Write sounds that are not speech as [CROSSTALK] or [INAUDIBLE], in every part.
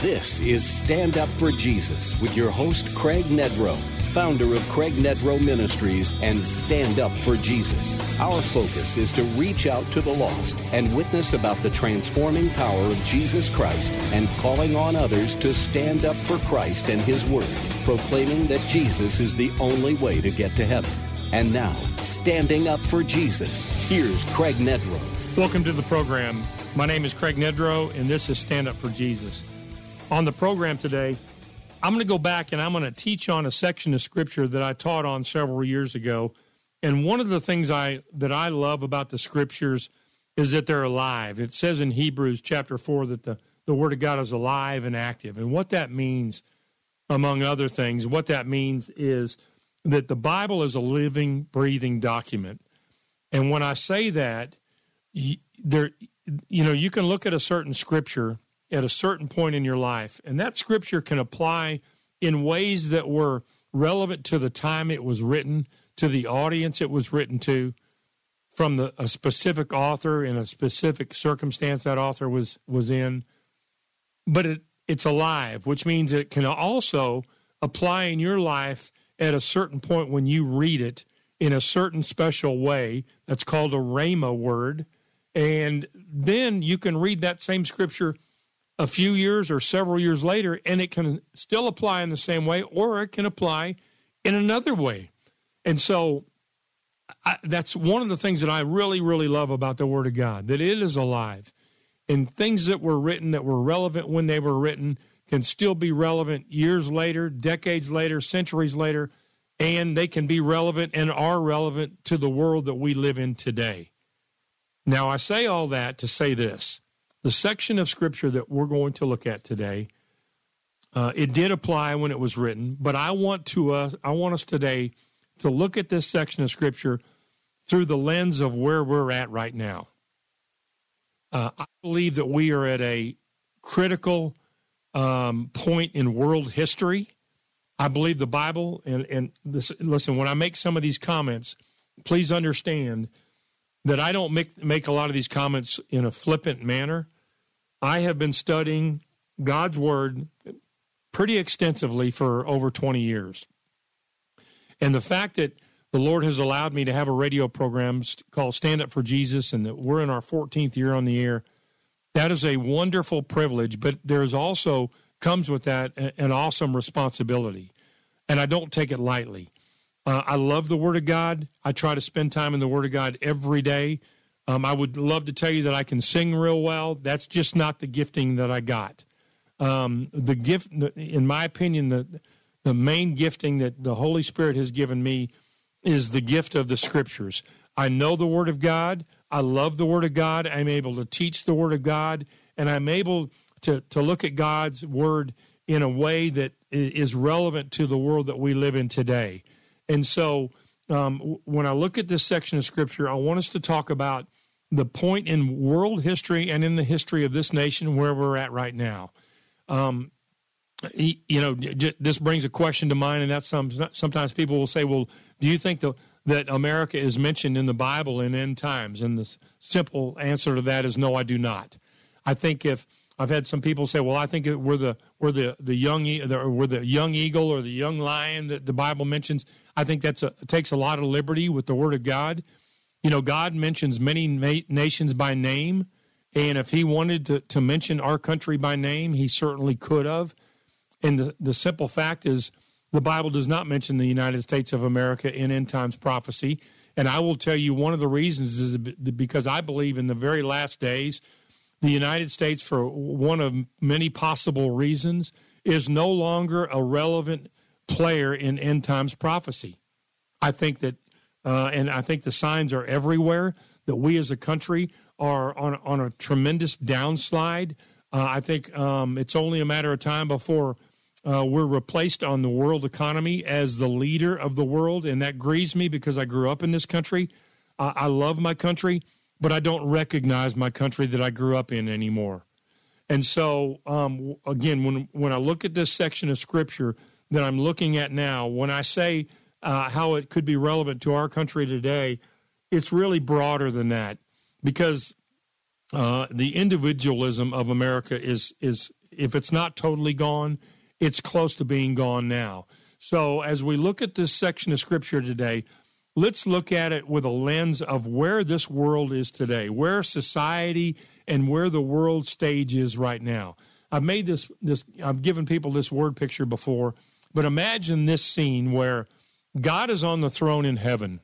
This is Stand Up for Jesus with your host, Craig Nedrow, founder of Craig Nedrow Ministries and Stand Up for Jesus. Our focus is to reach out to the lost and witness about the transforming power of Jesus Christ and calling on others to stand up for Christ and His Word, proclaiming that Jesus is the only way to get to heaven. And now, standing up for Jesus, here's Craig Nedrow. Welcome to the program. My name is Craig Nedrow, and this is Stand Up for Jesus on the program today, I'm going to go back and I'm going to teach on a section of scripture that I taught on several years ago. And one of the things I that I love about the scriptures is that they're alive. It says in Hebrews chapter 4 that the, the word of God is alive and active. And what that means, among other things, what that means is that the Bible is a living, breathing document. And when I say that, there you know, you can look at a certain scripture at a certain point in your life. And that scripture can apply in ways that were relevant to the time it was written, to the audience it was written to, from the, a specific author in a specific circumstance that author was, was in. But it, it's alive, which means it can also apply in your life at a certain point when you read it in a certain special way. That's called a rhema word. And then you can read that same scripture a few years or several years later, and it can still apply in the same way, or it can apply in another way. And so I, that's one of the things that I really, really love about the Word of God that it is alive. And things that were written that were relevant when they were written can still be relevant years later, decades later, centuries later, and they can be relevant and are relevant to the world that we live in today. Now, I say all that to say this the section of scripture that we're going to look at today, uh, it did apply when it was written, but I want to uh, I want us today to look at this section of scripture through the lens of where we're at right now. Uh, I believe that we are at a critical um, point in world history. I believe the Bible, and, and this, listen, when I make some of these comments, please understand that I don't make make a lot of these comments in a flippant manner. I have been studying God's word pretty extensively for over 20 years. And the fact that the Lord has allowed me to have a radio program called Stand Up for Jesus and that we're in our 14th year on the air, that is a wonderful privilege, but there's also comes with that an awesome responsibility. And I don't take it lightly. Uh, I love the Word of God. I try to spend time in the Word of God every day. Um, I would love to tell you that I can sing real well. That's just not the gifting that I got. Um, the gift, in my opinion, the the main gifting that the Holy Spirit has given me is the gift of the Scriptures. I know the Word of God. I love the Word of God. I'm able to teach the Word of God, and I'm able to to look at God's Word in a way that is relevant to the world that we live in today. And so um, when I look at this section of scripture, I want us to talk about the point in world history and in the history of this nation where we're at right now. Um, you know, this brings a question to mind, and that's some, sometimes people will say, "Well, do you think the, that America is mentioned in the Bible in end times?" And the simple answer to that is no, I do not. I think if I've had some people say, "Well, I think we're the we're the the young we're the young eagle or the young lion that the Bible mentions." I think that's a takes a lot of liberty with the Word of God. You know, God mentions many na- nations by name, and if He wanted to to mention our country by name, He certainly could have. And the the simple fact is, the Bible does not mention the United States of America in end times prophecy. And I will tell you one of the reasons is because I believe in the very last days the United States, for one of many possible reasons, is no longer a relevant player in end times prophecy. I think that, uh, and I think the signs are everywhere that we as a country are on, on a tremendous downslide Uh, I think um, it's only a matter of time before uh, we're replaced on the world economy as the leader of the world, and that grieves me because I grew up in this country. I love my country, but I don't recognize my country that I grew up in anymore. And so, um, again, when when I look at this section of scripture that I'm looking at now, when I say uh, how it could be relevant to our country today, it's really broader than that because uh, the individualism of America is is if it's not totally gone, it's close to being gone now. So as we look at this section of scripture today, let's look at it with a lens of where this world is today, where society and where the world stage is right now. I've made this this I've given people this word picture before, but imagine this scene where God is on the throne in heaven.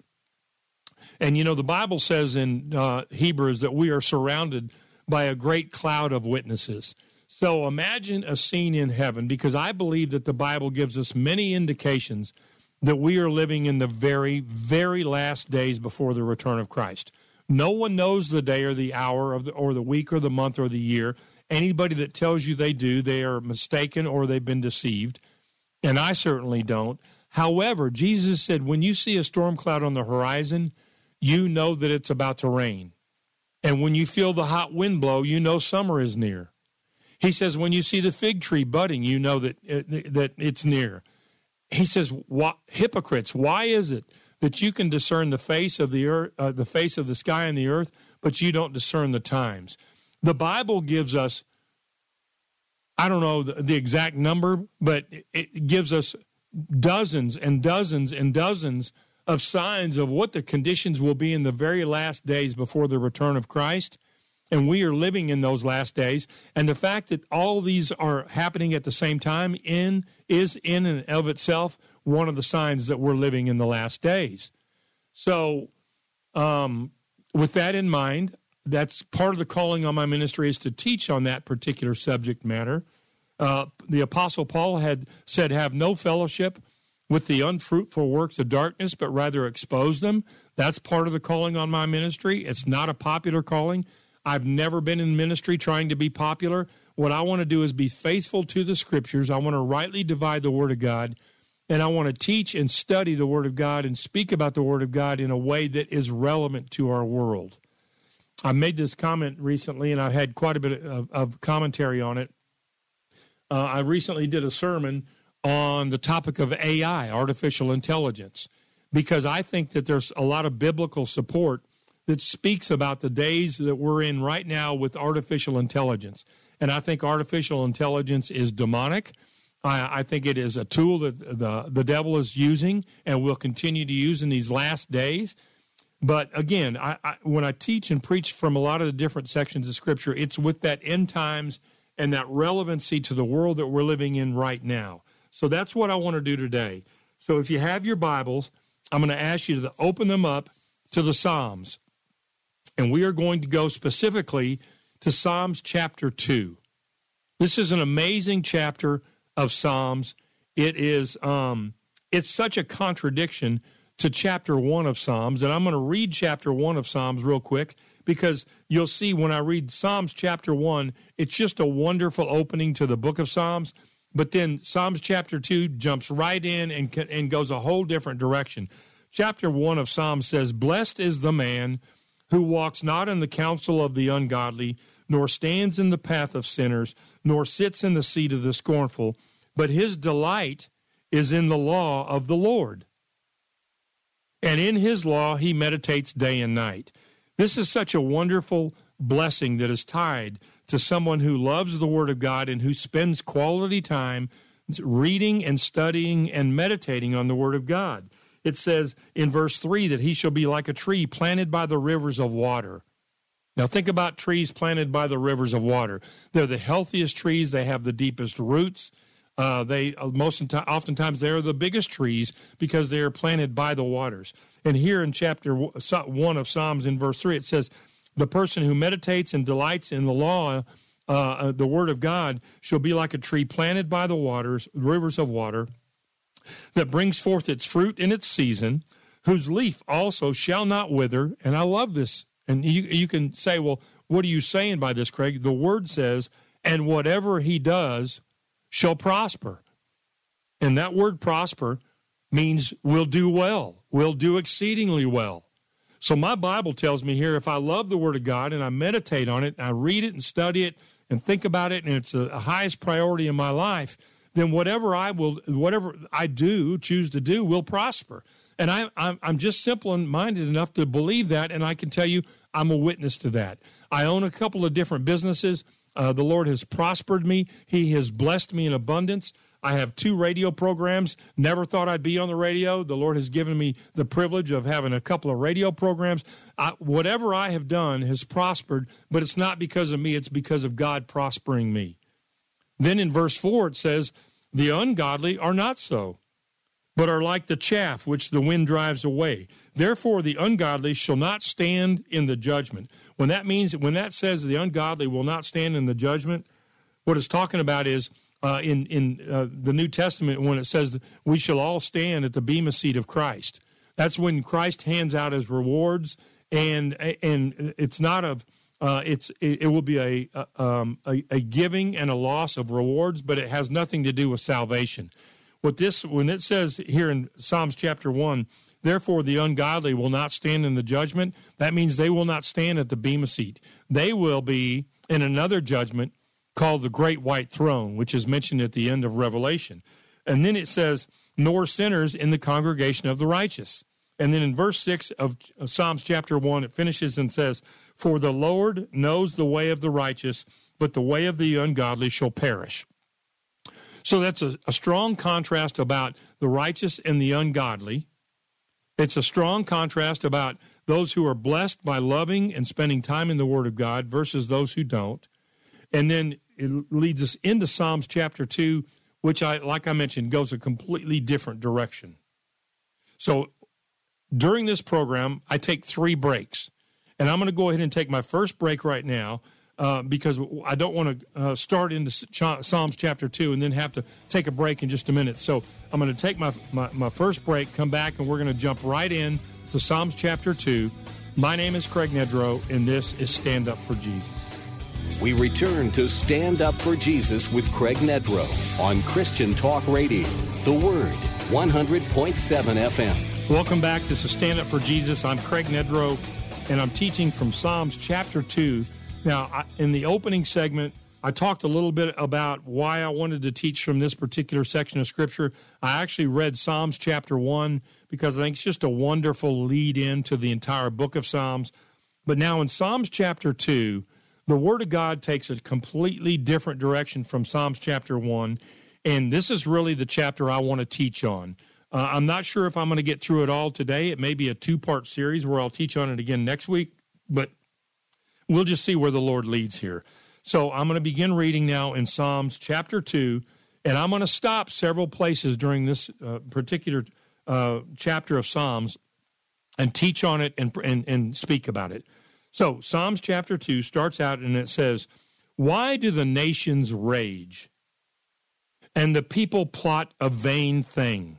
And you know the Bible says in uh, Hebrews that we are surrounded by a great cloud of witnesses. So imagine a scene in heaven because I believe that the Bible gives us many indications that we are living in the very, very last days before the return of Christ. No one knows the day or the hour of the, or the week or the month or the year. Anybody that tells you they do, they are mistaken or they've been deceived. And I certainly don't. However, Jesus said, when you see a storm cloud on the horizon, you know that it's about to rain. And when you feel the hot wind blow, you know summer is near. He says, when you see the fig tree budding, you know that, eh, that it's near. He says, hypocrites, why is it that you can discern the face of the earth, uh, the face of the sky and the earth, but you don't discern the times? The Bible gives us, I don't know the, the exact number, but it gives us dozens and dozens and dozens of signs of what the conditions will be in the very last days before the return of Christ and we are living in those last days and the fact that all these are happening at the same time in is in and of itself one of the signs that we're living in the last days. So um, with that in mind that's part of the calling on my ministry is to teach on that particular subject matter. Uh, the apostle paul had said have no fellowship with the unfruitful works of darkness but rather expose them. That's part of the calling on my ministry. It's not a popular calling. I've never been in ministry trying to be popular. What I want to do is be faithful to the scriptures. I want to rightly divide the word of God. And I want to teach and study the word of God and speak about the word of God in a way that is relevant to our world. I made this comment recently and I've had quite a bit of, of commentary on it. Uh, I recently did a sermon on the topic of AI, artificial intelligence, because I think that there's a lot of biblical support that speaks about the days that we're in right now with artificial intelligence. And I think artificial intelligence is demonic. I, I think it is a tool that the, the devil is using and will continue to use in these last days. But again, I, I, when I teach and preach from a lot of the different sections of Scripture, it's with that end times and that relevancy to the world that we're living in right now. So that's what I want to do today. So if you have your Bibles, I'm going to ask you to open them up to the Psalms. And we are going to go specifically to Psalms chapter 2. This is an amazing chapter of Psalms. It is um, it's such a contradiction to chapter 1 of Psalms. And I'm going to read chapter 1 of Psalms real quick because you'll see when I read Psalms chapter 1, it's just a wonderful opening to the book of Psalms. But then Psalms chapter 2 jumps right in and, and goes a whole different direction. Chapter 1 of Psalms says, Blessed is the man who walks not in the counsel of the ungodly, nor stands in the path of sinners, nor sits in the seat of the scornful, but his delight is in the law of the Lord. And in his law he meditates day and night. This is such a wonderful blessing that is tied to someone who loves the Word of God and who spends quality time reading and studying and meditating on the Word of God it says in verse 3 that he shall be like a tree planted by the rivers of water. Now, think about trees planted by the rivers of water. They're the healthiest trees, they have the deepest roots. Uh, they uh, most oftentimes they are the biggest trees because they are planted by the waters. And here in chapter one of Psalms, in verse three, it says, "The person who meditates and delights in the law, uh, uh the word of God, shall be like a tree planted by the waters, rivers of water, that brings forth its fruit in its season, whose leaf also shall not wither. And I love this. And you, you can say, well, what are you saying by this, Craig? The word says, and whatever he does shall prosper. And that word prosper means will do well, will do exceedingly well. So my Bible tells me here if I love the Word of God and I meditate on it, and I read it and study it and think about it, and it's the highest priority in my life, then whatever I will, whatever I do, choose to do, will prosper. And I, I'm, I'm just simple minded enough to believe that, and I can tell you I'm a witness to that. I own a couple of different businesses. Uh, the Lord has prospered me. He has blessed me in abundance. I have two radio programs. Never thought I'd be on the radio. The Lord has given me the privilege of having a couple of radio programs. I, whatever I have done has prospered, but it's not because of me, it's because of God prospering me. Then in verse 4, it says, The ungodly are not so, but are like the chaff which the wind drives away. Therefore, the ungodly shall not stand in the judgment. When that means, when that says the ungodly will not stand in the judgment, what it's talking about is uh, in in uh, the New Testament when it says we shall all stand at the bema seat of Christ. That's when Christ hands out his rewards, and and it's not of uh, it's it, it, will be a, a, um, a, a giving and a loss of rewards, but it has nothing to do with salvation. What this when it says here in Psalms chapter one, therefore the ungodly will not stand in the judgment. That means they will not stand at the bema seat. They will be in another judgment called the Great White Throne, which is mentioned at the end of Revelation. And then it says, nor sinners in the congregation of the righteous. And then in verse 6 of Psalms chapter 1, it finishes and says, For the Lord knows the way of the righteous, but the way of the ungodly shall perish. So that's a, a strong contrast about the righteous and the ungodly. It's a strong contrast about those who are blessed by loving and spending time in the Word of God versus those who don't. And then it leads us into Psalms chapter 2, which I like I mentioned goes a completely different direction. So during this program, I take three breaks. And I'm going to go ahead and take my first break right now uh, because I don't want to uh, start into Psalms chapter 2 and then have to take a break in just a minute. So I'm going to take my, my, my first break, come back, and we're going to jump right in to Psalms chapter 2. My name is Craig Nedrow, and this is Stand Up for Jesus. We return to Stand Up for Jesus with Craig Nedrow on Christian Talk Radio, The Word, 100.7 FM. Welcome back. This is Stand Up for Jesus. I'm Craig Nedrow, and I'm teaching from Psalms chapter 2. Now, I, in the opening segment, I talked a little bit about why I wanted to teach from this particular section of Scripture. I actually read Psalms chapter 1 because I think it's just a wonderful lead in to the entire book of Psalms. But now in Psalms chapter 2, the Word of God takes a completely different direction from Psalms chapter 1. And this is really the chapter I want to teach on. Uh, I'm not sure if I'm going to get through it all today. It may be a two part series where I'll teach on it again next week, but we'll just see where the Lord leads here. So I'm going to begin reading now in Psalms chapter 2, and I'm going to stop several places during this uh, particular uh, chapter of Psalms and teach on it and, and, and speak about it. So, Psalms chapter 2 starts out and it says, Why do the nations rage and the people plot a vain thing?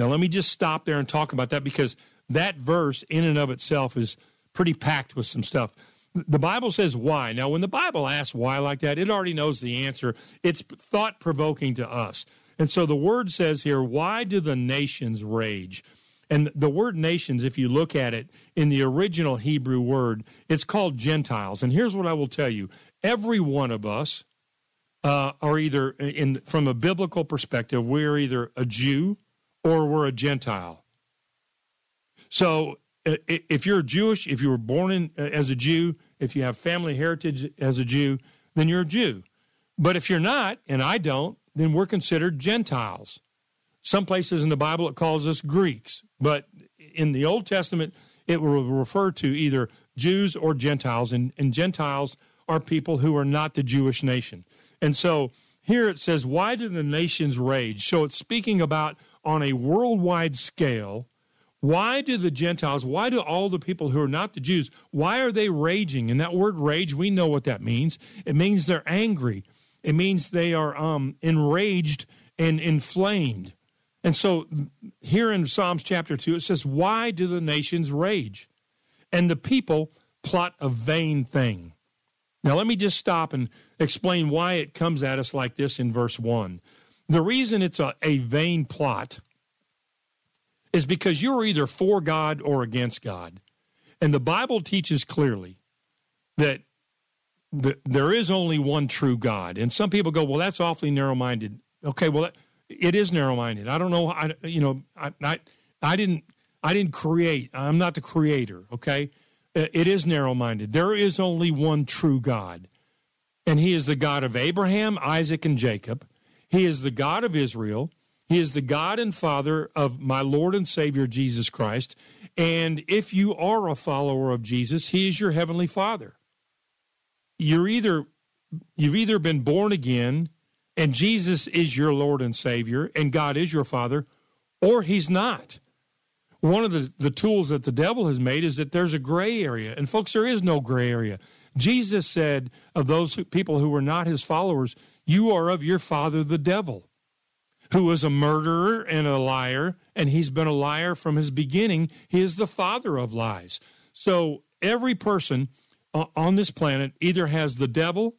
Now, let me just stop there and talk about that because that verse, in and of itself, is pretty packed with some stuff. The Bible says why. Now, when the Bible asks why like that, it already knows the answer. It's thought provoking to us. And so the word says here, Why do the nations rage? And the word nations, if you look at it in the original Hebrew word, it's called Gentiles. And here's what I will tell you every one of us uh, are either, in, from a biblical perspective, we're either a Jew or we're a Gentile. So if you're Jewish, if you were born in, uh, as a Jew, if you have family heritage as a Jew, then you're a Jew. But if you're not, and I don't, then we're considered Gentiles. Some places in the Bible it calls us Greeks, but in the Old Testament it will refer to either Jews or Gentiles, and, and Gentiles are people who are not the Jewish nation. And so here it says, Why do the nations rage? So it's speaking about on a worldwide scale. Why do the Gentiles, why do all the people who are not the Jews, why are they raging? And that word rage, we know what that means. It means they're angry. It means they are um, enraged and inflamed. And so here in Psalms chapter 2, it says, Why do the nations rage? And the people plot a vain thing. Now, let me just stop and explain why it comes at us like this in verse 1. The reason it's a, a vain plot is because you're either for God or against God. And the Bible teaches clearly that the, there is only one true God. And some people go, well, that's awfully narrow minded. Okay, well, it is narrow minded. I don't know. I, you know, I, I, I didn't, I didn't create. I'm not the creator. Okay, uh, it is narrow minded. There is only one true God, and He is the God of Abraham, Isaac, and Jacob. He is the God of Israel. He is the God and Father of my Lord and Savior Jesus Christ. And if you are a follower of Jesus, He is your heavenly Father. You're either you've either been born again and Jesus is your Lord and Savior and God is your Father, or He's not. One of the, the tools that the devil has made is that there's a gray area. And folks, there is no gray area. Jesus said of those who, people who were not his followers, You are of your father, the devil who was a murderer and a liar, and he's been a liar from his beginning. He is the father of lies. So every person uh, on this planet either has the devil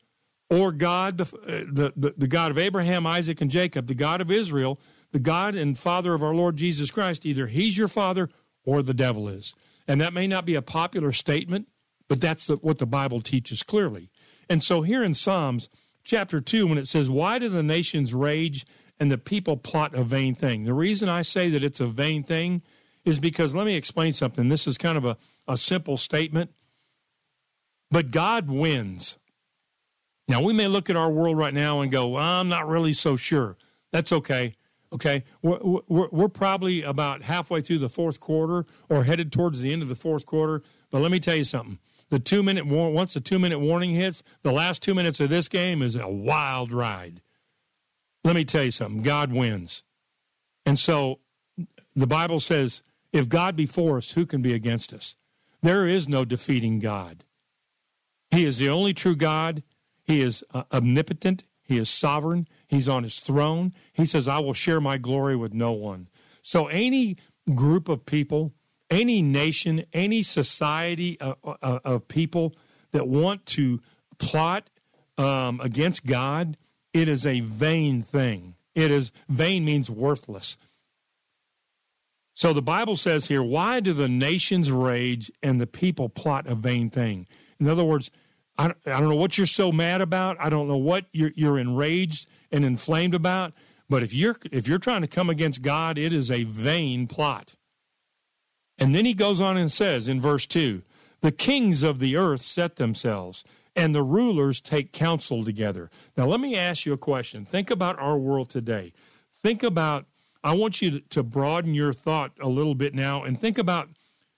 or God, the, uh, the, the, the God of Abraham, Isaac, and Jacob, the God of Israel, the God and Father of our Lord Jesus Christ. Either he's your father or the devil is. And that may not be a popular statement, but that's what the Bible teaches clearly. And so here in Psalms chapter 2, when it says, Why do the nations rage and the people plot a vain thing. The reason I say that it's a vain thing is because let me explain something. This is kind of a, a simple statement, but God wins. Now, we may look at our world right now and go, well, I'm not really so sure. That's okay. Okay. We're, we're, we're probably about halfway through the fourth quarter or headed towards the end of the fourth quarter. But let me tell you something. The two minute once the two minute warning hits, the last two minutes of this game is a wild ride let me tell you something God wins. And so the Bible says, if God be for us, who can be against us? There is no defeating God. He is the only true God. He is uh, omnipotent. He is sovereign. He's on his throne. He says, I will share my glory with no one. So, any group of people, any nation, any society of, uh, of people that want to plot um, against God, it is a vain thing. It is vain means worthless. So the Bible says here, why do the nations rage and the people plot a vain thing? In other words, I, I don't know what you're so mad about. I don't know what you're, you're enraged and inflamed about. But if you're if you're trying to come against God, it is a vain plot. And then he goes on and says in verse 2 The kings of the earth set themselves and the rulers take counsel together. Now, let me ask you a question. Think about our world today. Think about, I want you to, broaden your thought a little bit now and think about,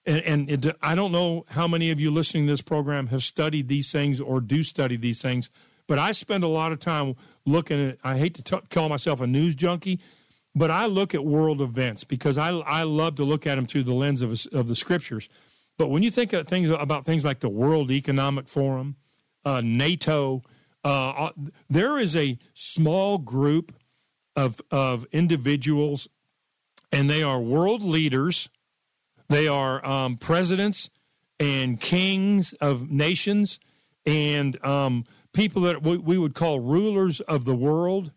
and, and it, I don't know how many of you listening to this program have studied these things or do study these things, but I spend a lot of time looking at, I hate to t- call myself a news junkie, but I look at world events because I, I love to look at them through the lens of, of the scriptures. But when you think of things about things like the World Economic Forum, uh, NATO. Uh, uh, there is a small group of of individuals, and they are world leaders. They are um, presidents and kings of nations, and um, people that we, we would call rulers of the world.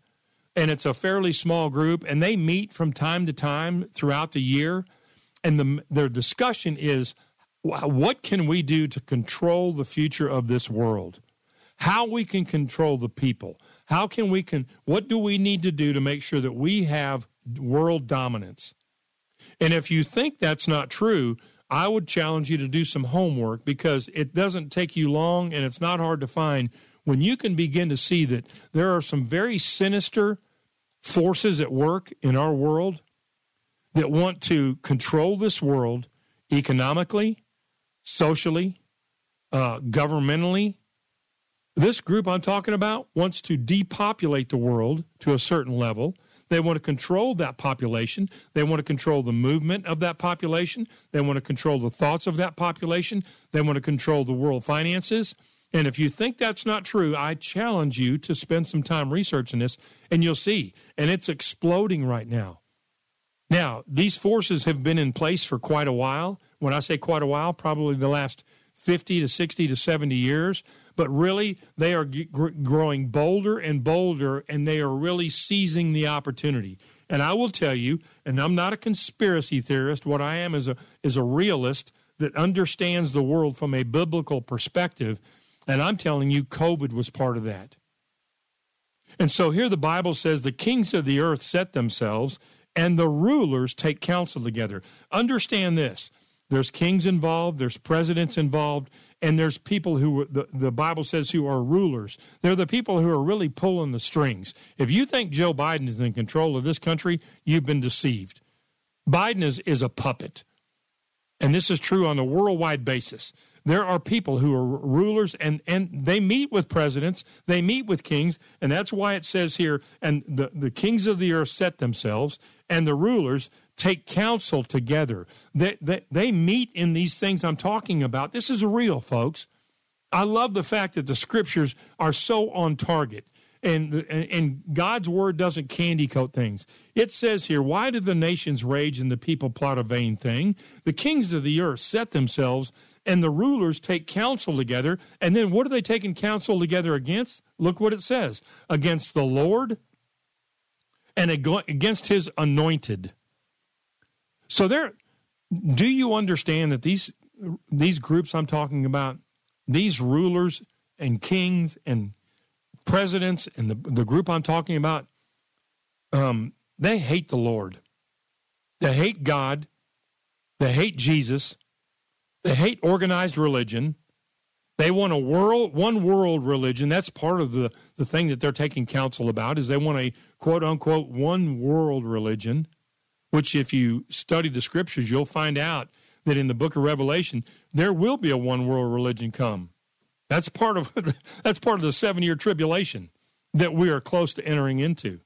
And it's a fairly small group, and they meet from time to time throughout the year. And the, their discussion is what can we do to control the future of this world? How we can control the people? How can we can what do we need to do to make sure that we have world dominance? And if you think that's not true, I would challenge you to do some homework because it doesn't take you long and it's not hard to find when you can begin to see that there are some very sinister forces at work in our world that want to control this world economically, socially, uh, governmentally. This group I'm talking about wants to depopulate the world to a certain level. They want to control that population. They want to control the movement of that population. They want to control the thoughts of that population. They want to control the world finances. And if you think that's not true, I challenge you to spend some time researching this and you'll see. And it's exploding right now. Now, these forces have been in place for quite a while. When I say quite a while, probably the last 50 to 60 to 70 years. but really they are g- growing bolder and bolder, and they are really seizing the opportunity. And I will tell you, and I'm not a conspiracy theorist. What I am is a is a realist that understands the world from a biblical perspective. And I'm telling you, COVID was part of that. And so here the Bible says the kings of the earth set themselves and the rulers take counsel together. Understand this there's kings involved, there's presidents involved, and there's people who the, the Bible says who are rulers. They're the people who are really pulling the strings. If you think Joe Biden is in control of this country, you've been deceived. Biden is, is a puppet. And this is true on a worldwide basis. There are people who are rulers and, and they meet with presidents, they meet with kings, and that's why it says here, and the, the kings of the earth set themselves, and the rulers take counsel together. They, they, they meet in these things I'm talking about. This is real, folks. I love the fact that the scriptures are so on target. And, and God's word doesn't candy coat things. It says here, Why do the nations rage and the people plot a vain thing? The kings of the earth set themselves, and the rulers take counsel together. And then what are they taking counsel together against? Look what it says against the Lord and against his anointed. So there do you understand that these these groups I'm talking about, these rulers and kings and presidents and the, the group I'm talking about, um, they hate the Lord. They hate God. They hate Jesus. They hate organized religion. They want a world, one world religion. That's part of the, the thing that they're taking counsel about is they want a quote unquote one world religion which if you study the scriptures, you'll find out that in the book of Revelation, there will be a one world religion come. That's part of [LAUGHS] that's part of the seven year tribulation that we are close to entering into.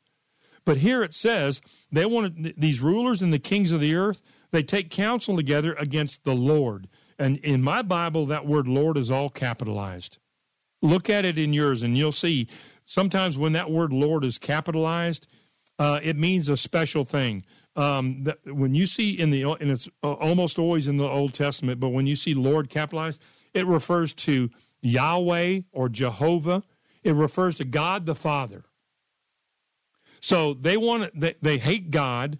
But here it says they want these rulers and the kings of the earth, they take counsel together against the Lord. And in my Bible, that word Lord is all capitalized. Look at it in yours, and you'll see sometimes when that word Lord is capitalized, uh, it means a special thing um, when you see in the and it's uh, almost always in the Old Testament, but when you see Lord capitalized, it refers to Yahweh or Jehovah. It refers to God the Father. So they want they, they hate God,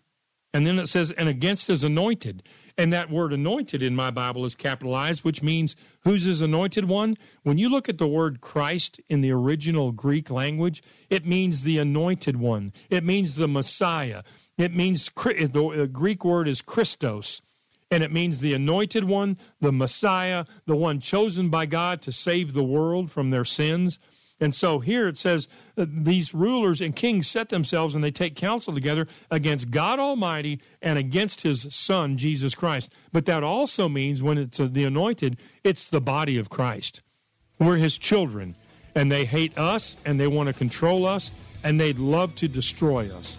and then it says and against His anointed. And that word anointed in my Bible is capitalized, which means who's his anointed one? When you look at the word Christ in the original Greek language, it means the anointed one. It means the Messiah. It means the uh, Greek word is Christos, and it means the anointed one, the Messiah, the one chosen by God to save the world from their sins. And so here it says uh, these rulers and kings set themselves and they take counsel together against God Almighty and against his Son, Jesus Christ. But that also means when it's uh, the anointed, it's the body of Christ. We're his children, and they hate us and they want to control us and they'd love to destroy us.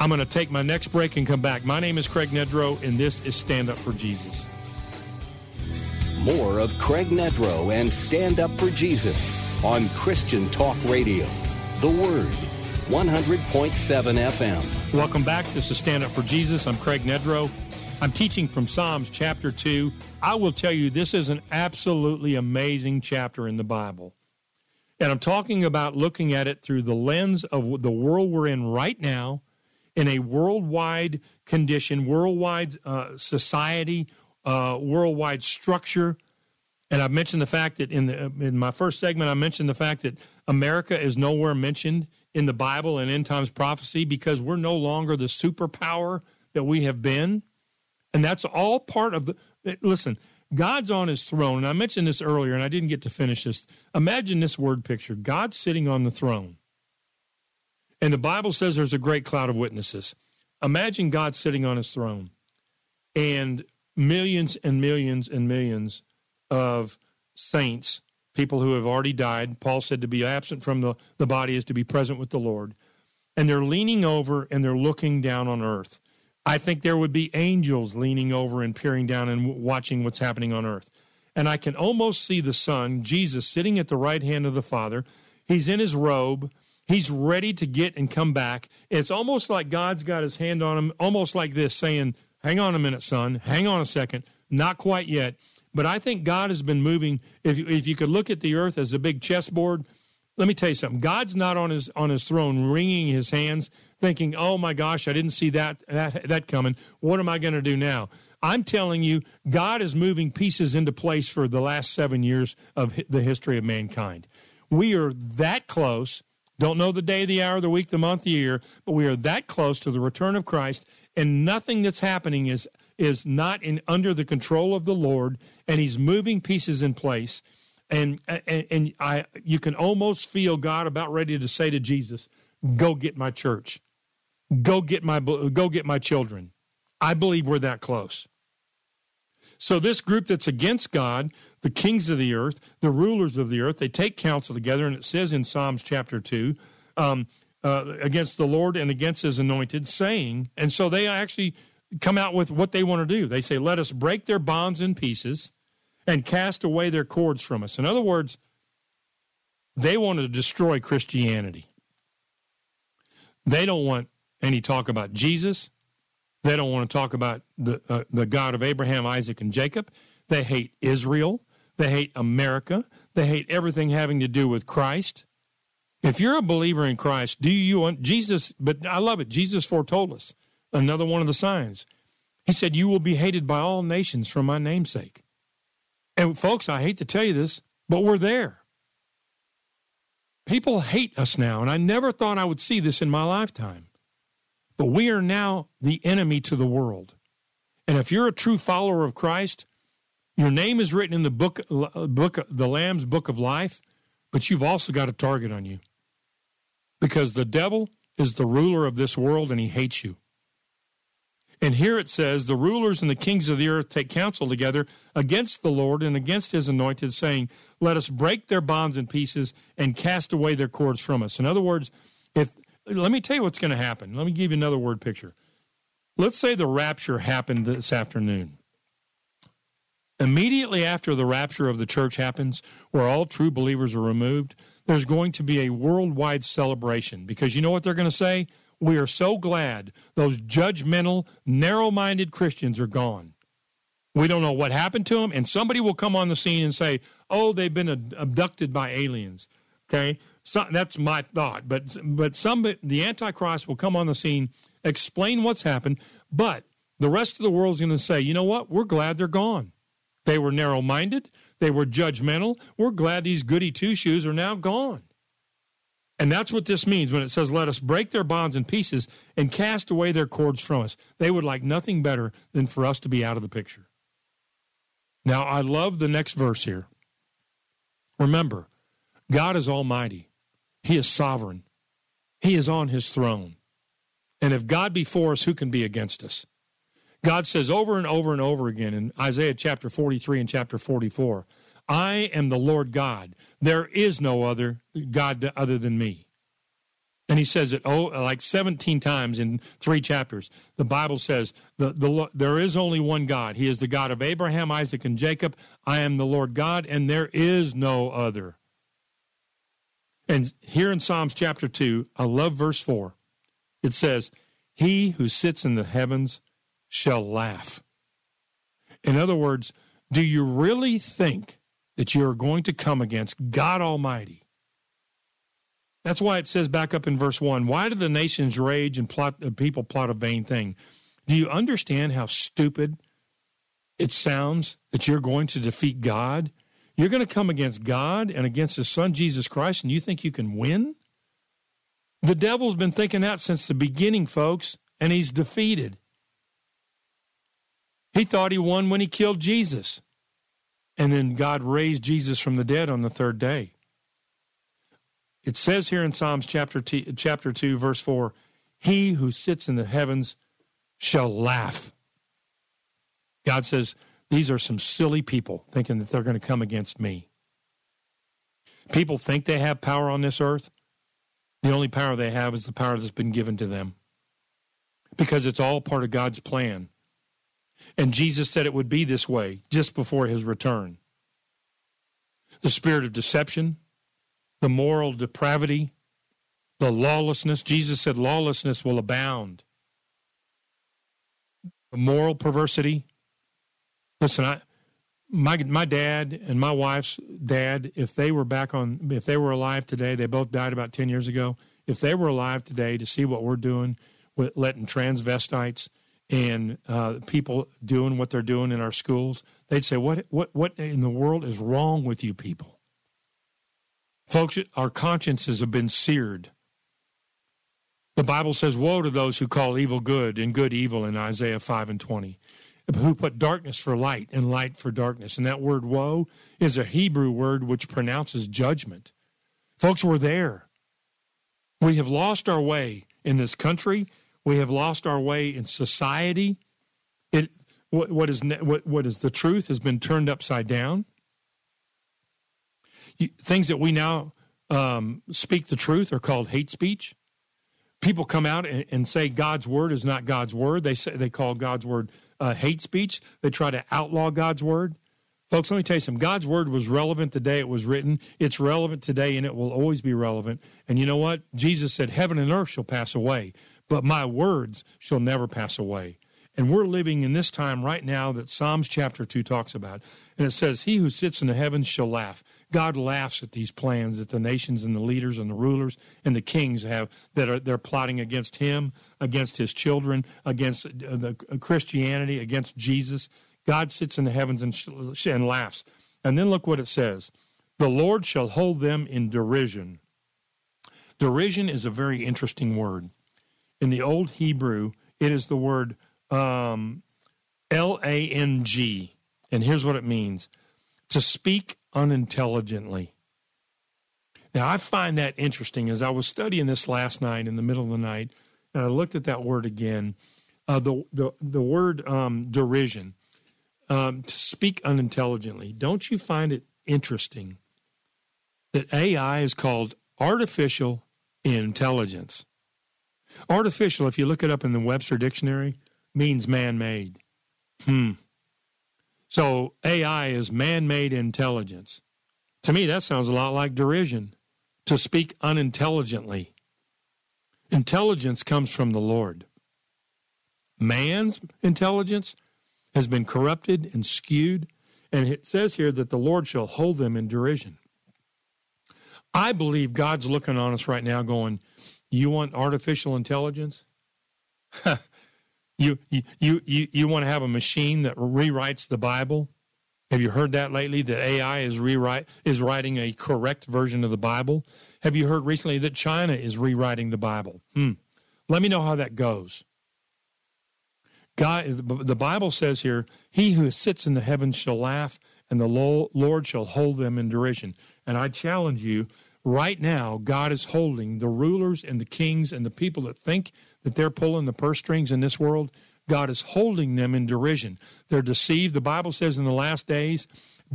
I'm going to take my next break and come back. My name is Craig Nedrow, and this is Stand Up for Jesus. More of Craig Nedrow and Stand Up for Jesus on Christian Talk Radio. The Word, 100.7 FM. Welcome back. This is Stand Up for Jesus. I'm Craig Nedrow. I'm teaching from Psalms chapter 2. I will tell you, this is an absolutely amazing chapter in the Bible. And I'm talking about looking at it through the lens of the world we're in right now in a worldwide condition, worldwide uh, society, uh, worldwide structure. And I've mentioned the fact that in the in my first segment, I mentioned the fact that America is nowhere mentioned in the Bible and end times prophecy because we're no longer the superpower that we have been, and that's all part of the. Listen, God's on His throne, and I mentioned this earlier, and I didn't get to finish this. Imagine this word picture: God sitting on the throne. And the Bible says there's a great cloud of witnesses. Imagine God sitting on his throne and millions and millions and millions of saints, people who have already died. Paul said to be absent from the, the body is to be present with the Lord. And they're leaning over and they're looking down on earth. I think there would be angels leaning over and peering down and watching what's happening on earth. And I can almost see the Son, Jesus, sitting at the right hand of the Father. He's in his robe. He's ready to get and come back. It's almost like God's got his hand on him, almost like this, saying, Hang on a minute, son. Hang on a second. Not quite yet. But I think God has been moving. If if you could look at the earth as a big chessboard, let me tell you something. God's not on his on his throne wringing his hands, thinking, "Oh my gosh, I didn't see that that that coming. What am I going to do now?" I'm telling you, God is moving pieces into place for the last seven years of the history of mankind. We are that close. Don't know the day, the hour, the week, the month, the year, but we are that close to the return of Christ, and nothing that's happening is is not in under the control of the Lord, and He's moving pieces in place. And, and and I you can almost feel God about ready to say to Jesus, "Go get my church, go get my go get my children." I believe we're that close. So this group that's against God, the kings of the earth, the rulers of the earth, they take counsel together, and it says in Psalms chapter two, um, uh, against the Lord and against His anointed, saying, and so they actually come out with what they want to do. They say, "Let us break their bonds in pieces." And cast away their cords from us. In other words, they want to destroy Christianity. They don't want any talk about Jesus. They don't want to talk about the, uh, the God of Abraham, Isaac, and Jacob. They hate Israel. They hate America. They hate everything having to do with Christ. If you're a believer in Christ, do you want Jesus? But I love it. Jesus foretold us another one of the signs. He said, You will be hated by all nations for my namesake. And folks, I hate to tell you this, but we're there. People hate us now, and I never thought I would see this in my lifetime. But we are now the enemy to the world. And if you're a true follower of Christ, your name is written in the book, book the Lamb's book of life, but you've also got a target on you. Because the devil is the ruler of this world and he hates you. And here it says, The rulers and the kings of the earth take counsel together against the Lord and against his anointed, saying, Let us break their bonds in pieces and cast away their cords from us. In other words, if let me tell you what's going to happen. Let me give you another word picture. Let's say the rapture happened this afternoon. Immediately after the rapture of the church happens, where all true believers are removed, there's going to be a worldwide celebration because you know what they're going to say? We are so glad those judgmental, narrow minded Christians are gone. We don't know what happened to them, and somebody will come on the scene and say, oh, they've been abducted by aliens. Okay? So, that's my thought. But, but some, the Antichrist will come on the scene, explain what's happened, but the rest of the world's going to say, you know what? We're glad they're gone. They were narrow minded, they were judgmental. We're glad these goody two shoes are now gone. And that's what this means when it says, Let us break their bonds in pieces and cast away their cords from us. They would like nothing better than for us to be out of the picture. Now, I love the next verse here. Remember, God is almighty, He is sovereign, He is on His throne. And if God be for us, who can be against us? God says over and over and over again in Isaiah chapter 43 and chapter 44 I am the Lord God there is no other God other than me. And he says it oh like 17 times in three chapters. The Bible says the, the there is only one God. He is the God of Abraham, Isaac, and Jacob. I am the Lord God, and there is no other. And here in Psalms chapter 2, I love verse 4. It says, He who sits in the heavens shall laugh. In other words, do you really think that you are going to come against God Almighty. That's why it says back up in verse 1 Why do the nations rage and plot, uh, people plot a vain thing? Do you understand how stupid it sounds that you're going to defeat God? You're going to come against God and against His Son, Jesus Christ, and you think you can win? The devil's been thinking that since the beginning, folks, and he's defeated. He thought he won when he killed Jesus. And then God raised Jesus from the dead on the third day. It says here in Psalms chapter, t- chapter 2, verse 4 He who sits in the heavens shall laugh. God says, These are some silly people thinking that they're going to come against me. People think they have power on this earth. The only power they have is the power that's been given to them because it's all part of God's plan. And Jesus said it would be this way just before his return. The spirit of deception, the moral depravity, the lawlessness. Jesus said lawlessness will abound. The moral perversity. Listen, I, my my dad and my wife's dad, if they were back on, if they were alive today, they both died about ten years ago. If they were alive today to see what we're doing with letting transvestites and uh, people doing what they're doing in our schools, they'd say, "What what what in the world is wrong with you people?" Folks, our consciences have been seared. The Bible says, "Woe to those who call evil good and good evil" in Isaiah five and twenty who put darkness for light and light for darkness. And that word woe is a Hebrew word which pronounces judgment. Folks, we're there. We have lost our way in this country. We have lost our way in society. It, what, what, is, what, what is the truth has been turned upside down. You, things that we now um, speak the truth are called hate speech. People come out and, and, say God's word is not God's word. They say they call God's word uh, hate speech. They try to outlaw God's word. Folks, let me tell you something. God's word was relevant the day it was written. It's relevant today, and it will always be relevant. And you know what? Jesus said, Heaven and earth shall pass away, but my words shall never pass away. And we're living in this time right now that Psalms chapter 2 talks about. And it says, He who sits in the heavens shall laugh. God laughs at these plans that the nations and the leaders and the rulers and the kings have that are they're plotting against him, against his children, against uh, the uh, Christianity, against Jesus. God sits in the heavens and, sh- and laughs. And then look what it says. The Lord shall hold them in derision. Derision is a very interesting word. In the old Hebrew, it is the word um, L A N G. And here's what it means to speak unintelligently. Now, I find that interesting as I was studying this last night in the middle of the night, and I looked at that word again. Uh, the, the, the word um, derision, um, to speak unintelligently. Don't you find it interesting that AI is called artificial intelligence? Artificial, if you look it up in the Webster Dictionary, means man made. Hmm. So AI is man made intelligence. To me, that sounds a lot like derision to speak unintelligently. Intelligence comes from the Lord. Man's intelligence has been corrupted and skewed, and it says here that the Lord shall hold them in derision. I believe God's looking on us right now going, You want artificial intelligence? [LAUGHS] You, you, you, you, want to have a machine that rewrites the Bible? Have you heard that lately? That AI is rewrite is writing a correct version of the Bible. Have you heard recently that China is rewriting the Bible? Hmm. Let me know how that goes. God, the Bible says here, "He who sits in the heavens shall laugh, and the Lord shall hold them in derision." And I challenge you, right now, God is holding the rulers and the kings and the people that think that they're pulling the purse strings in this world, God is holding them in derision. They're deceived. The Bible says in the last days,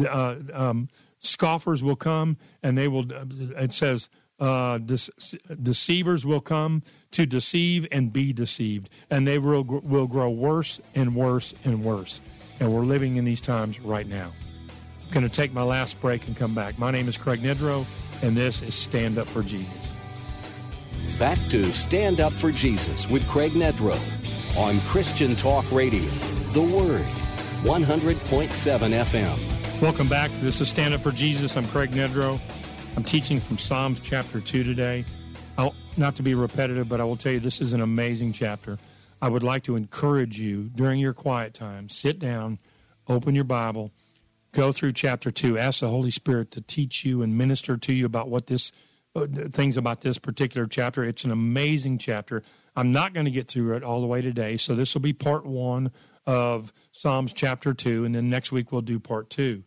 uh, um, scoffers will come and they will, uh, it says, uh, deceivers will come to deceive and be deceived, and they will, will grow worse and worse and worse. And we're living in these times right now. I'm going to take my last break and come back. My name is Craig Nedrow, and this is Stand Up for Jesus. Back to Stand Up for Jesus with Craig Nedrow on Christian Talk Radio, The Word, 100.7 FM. Welcome back. This is Stand Up for Jesus. I'm Craig Nedrow. I'm teaching from Psalms chapter 2 today. I'll, not to be repetitive, but I will tell you this is an amazing chapter. I would like to encourage you during your quiet time, sit down, open your Bible, go through chapter 2, ask the Holy Spirit to teach you and minister to you about what this uh, things about this particular chapter. It's an amazing chapter. I'm not going to get through it all the way today, so this will be part one of Psalms chapter two, and then next week we'll do part two.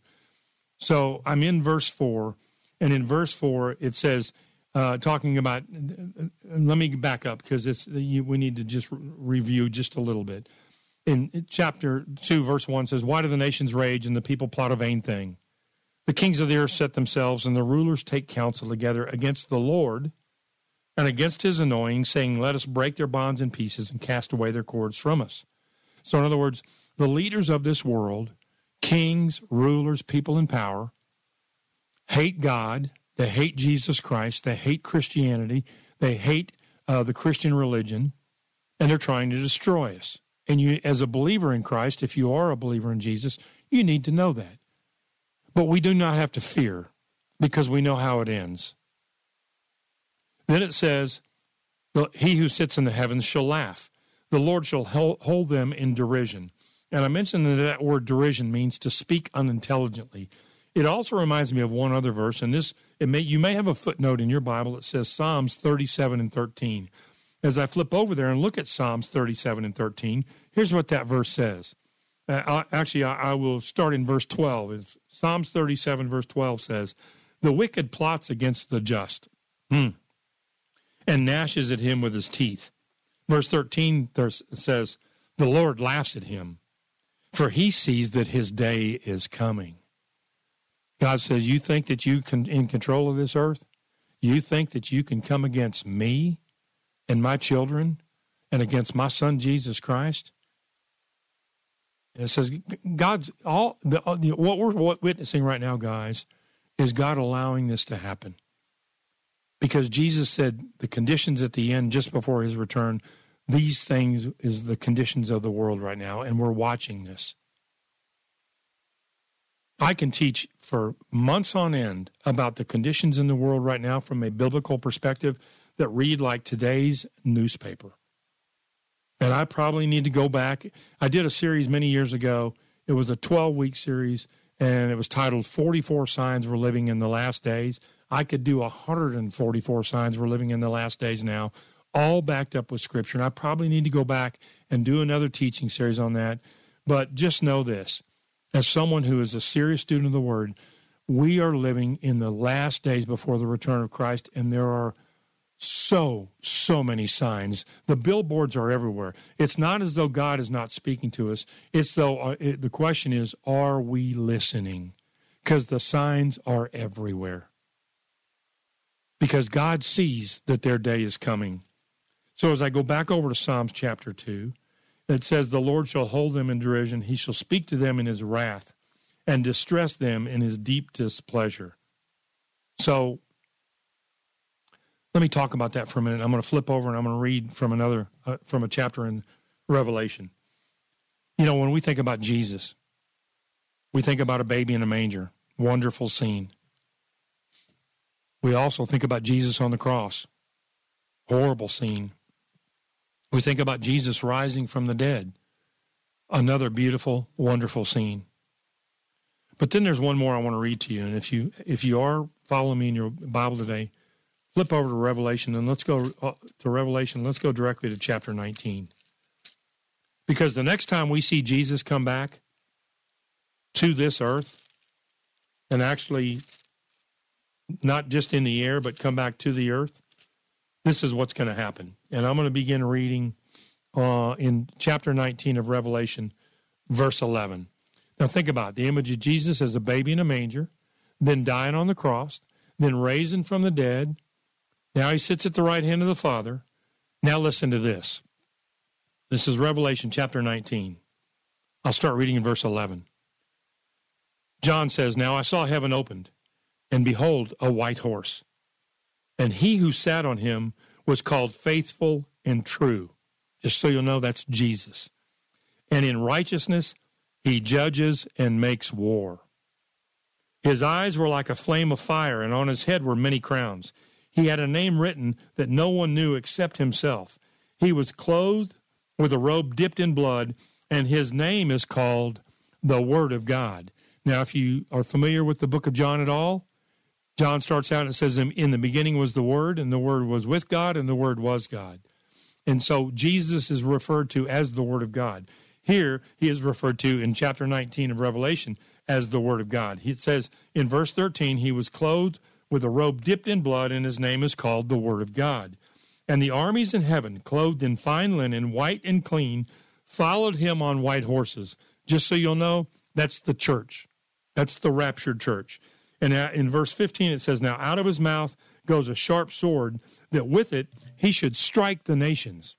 So I'm in verse four, and in verse four it says, uh, talking about. Let me back up because we need to just review just a little bit. In chapter two, verse one says, "Why do the nations rage and the people plot a vain thing?" The kings of the earth set themselves, and the rulers take counsel together against the Lord and against his anointing, saying, Let us break their bonds in pieces and cast away their cords from us. So, in other words, the leaders of this world, kings, rulers, people in power, hate God, they hate Jesus Christ, they hate Christianity, they hate uh, the Christian religion, and they're trying to destroy us. And you, as a believer in Christ, if you are a believer in Jesus, you need to know that. But we do not have to fear because we know how it ends. Then it says, He who sits in the heavens shall laugh. The Lord shall hold them in derision. And I mentioned that that word derision means to speak unintelligently. It also reminds me of one other verse, and this it may you may have a footnote in your Bible that says Psalms 37 and 13. As I flip over there and look at Psalms 37 and 13, here's what that verse says. Uh, actually, I, I, will start in verse 12. It's Psalms 37, verse 12 says, The wicked plots against the just hmm, and gnashes at him with his teeth. Verse 13 says, The Lord laughs at him, for he sees that his day is coming. God says, You think that you can in control of this earth? You think that you can come against me and my children and against my son Jesus Christ? And it says God's all the, the what we're witnessing right now, guys, is God allowing this to happen. Because Jesus said the conditions at the end, just before his return, these things is the conditions of the world right now, and we're watching this. I can teach for months on end about the conditions in the world right now from a biblical perspective that read like today's newspaper. And I probably need to go back. I did a series many years ago. It was a 12 week series, and it was titled 44 Signs We're Living in the Last Days. I could do 144 signs we're living in the last days now, all backed up with scripture. And I probably need to go back and do another teaching series on that. But just know this as someone who is a serious student of the word, we are living in the last days before the return of Christ, and there are so, so many signs. The billboards are everywhere. It's not as though God is not speaking to us. It's though uh, it, the question is, are we listening? Because the signs are everywhere. Because God sees that their day is coming. So as I go back over to Psalms chapter 2, it says, The Lord shall hold them in derision. He shall speak to them in his wrath and distress them in his deep displeasure. So let me talk about that for a minute. I'm going to flip over and I'm going to read from another, uh, from a chapter in Revelation. You know, when we think about Jesus, we think about a baby in a manger. Wonderful scene. We also think about Jesus on the cross. Horrible scene. We think about Jesus rising from the dead. Another beautiful, wonderful scene. But then there's one more I want to read to you. And if you if you are following me in your Bible today, flip over to Revelation and let's go uh, to Revelation. Let's go directly to chapter 19. Because the next time we see Jesus come back to this earth and actually not just in the air, but come back to the earth, this is what's going to happen. And I'm going to begin reading uh, in chapter 19 of Revelation, verse 11. Now, think about it. the image of Jesus as a baby in a manger, then dying on the cross, then raising from the dead. Now he sits at the right hand of the Father. Now, listen to this. This is Revelation chapter 19. I'll start reading in verse 11. John says, Now I saw heaven opened, and behold, a white horse and he who sat on him was called faithful and true. Just so you'll know, that's Jesus. And in righteousness, he judges and makes war. His eyes were like a flame of fire, and on his head were many crowns. He had a name written that no one knew except himself. He was clothed with a robe dipped in blood, and his name is called the Word of God. Now, if you are familiar with the book of John at all, John starts out and says, In the beginning was the Word, and the Word was with God, and the Word was God. And so Jesus is referred to as the Word of God. Here, he is referred to in chapter 19 of Revelation as the Word of God. It says in verse 13, He was clothed with a robe dipped in blood, and his name is called the Word of God. And the armies in heaven, clothed in fine linen, white and clean, followed him on white horses. Just so you'll know, that's the church. That's the raptured church. And uh, in verse 15, it says, Now out of his mouth goes a sharp sword, that with it he should strike the nations.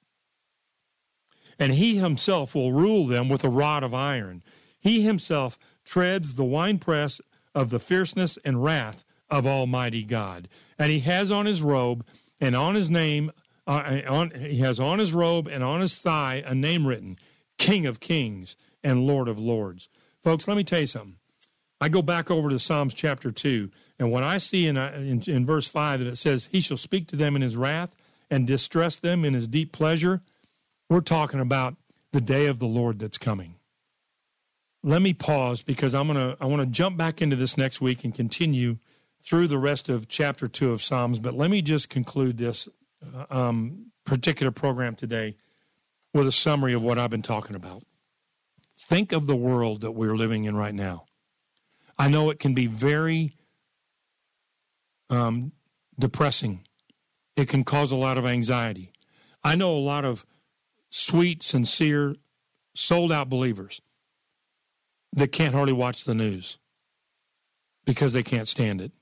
And he himself will rule them with a rod of iron. He himself treads the winepress of the fierceness and wrath of Almighty God. And he has on his robe and on his name, uh, on, he has on his robe and on his thigh a name written King of Kings and Lord of Lords. Folks, let me tell you something. I go back over to Psalms chapter 2, and when I see in, uh, in, in verse 5 that it says, He shall speak to them in His wrath and distress them in His deep pleasure, we're talking about the day of the Lord that's coming. Let me pause because I'm gonna I want to jump back into this next week and continue through the rest of chapter two of Psalms. But let me just conclude this uh, um, particular program today with a summary of what I've been talking about. Think of the world that we're living in right now. I know it can be very um, depressing. It can cause a lot of anxiety. I know a lot of sweet, sincere, sold out believers that can't hardly watch the news because they can't stand it.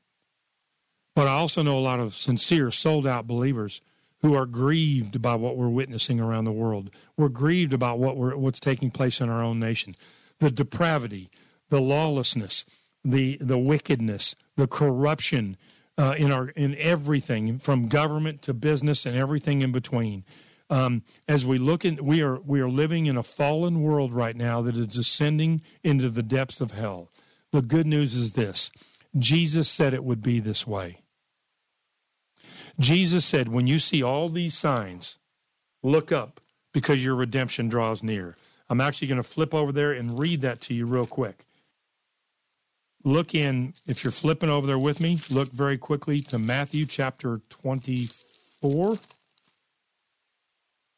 But I also know a lot of sincere, sold out believers who are grieved by what we're witnessing around the world. We're grieved about what we're, what's taking place in our own nation. The depravity, the lawlessness, the, the wickedness, the corruption uh, in, our, in everything from government to business and everything in between. Um, as we look in, we are we are living in a fallen world right now that is descending into the depths of hell. The good news is this: Jesus said it would be this way. Jesus said, "When you see all these signs, look up because your redemption draws near." I'm actually going to flip over there and read that to you real quick. Look in, if you're flipping over there with me, look very quickly to Matthew chapter 24.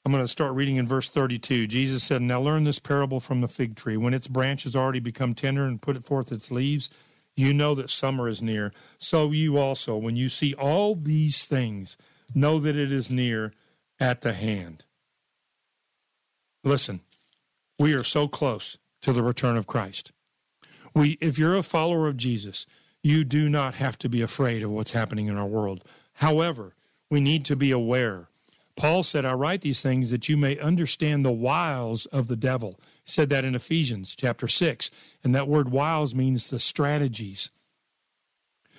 I'm going to start reading in verse 32. Jesus said, Now learn this parable from the fig tree. When its branch has already become tender and put forth its leaves, you know that summer is near. So you also, when you see all these things, know that it is near at the hand. Listen, we are so close to the return of Christ. We, if you're a follower of Jesus, you do not have to be afraid of what's happening in our world. However, we need to be aware Paul said, I write these things that you may understand the wiles of the devil. He said that in Ephesians chapter 6. And that word wiles means the strategies.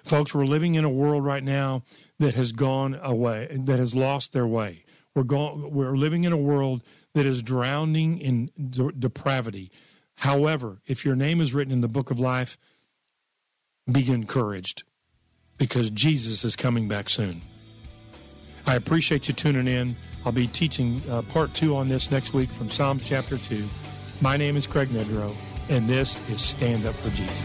Folks, we're living in a world right now that has gone away, that has lost their way. We're, going, we're living in a world that is drowning in de- depravity. However, if your name is written in the book of life, be encouraged because Jesus is coming back soon. I appreciate you tuning in. I'll be teaching uh, part two on this next week from Psalms chapter 2. My name is Craig Nedrow, and this is Stand Up for Jesus.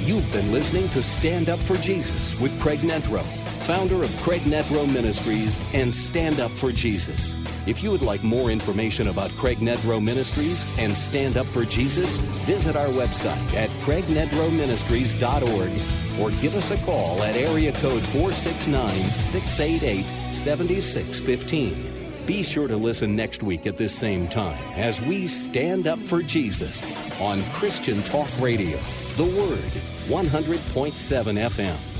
You've been listening to Stand Up for Jesus with Craig Nedrow, founder of Craig Nedrow Ministries and Stand Up for Jesus. If you would like more information about Craig Nedrow Ministries and Stand Up for Jesus, visit our website at craignedrowministries.org or give us a call at area code 469 688 7615. Be sure to listen next week at this same time as we stand up for Jesus on Christian Talk Radio, The Word, 100.7 FM.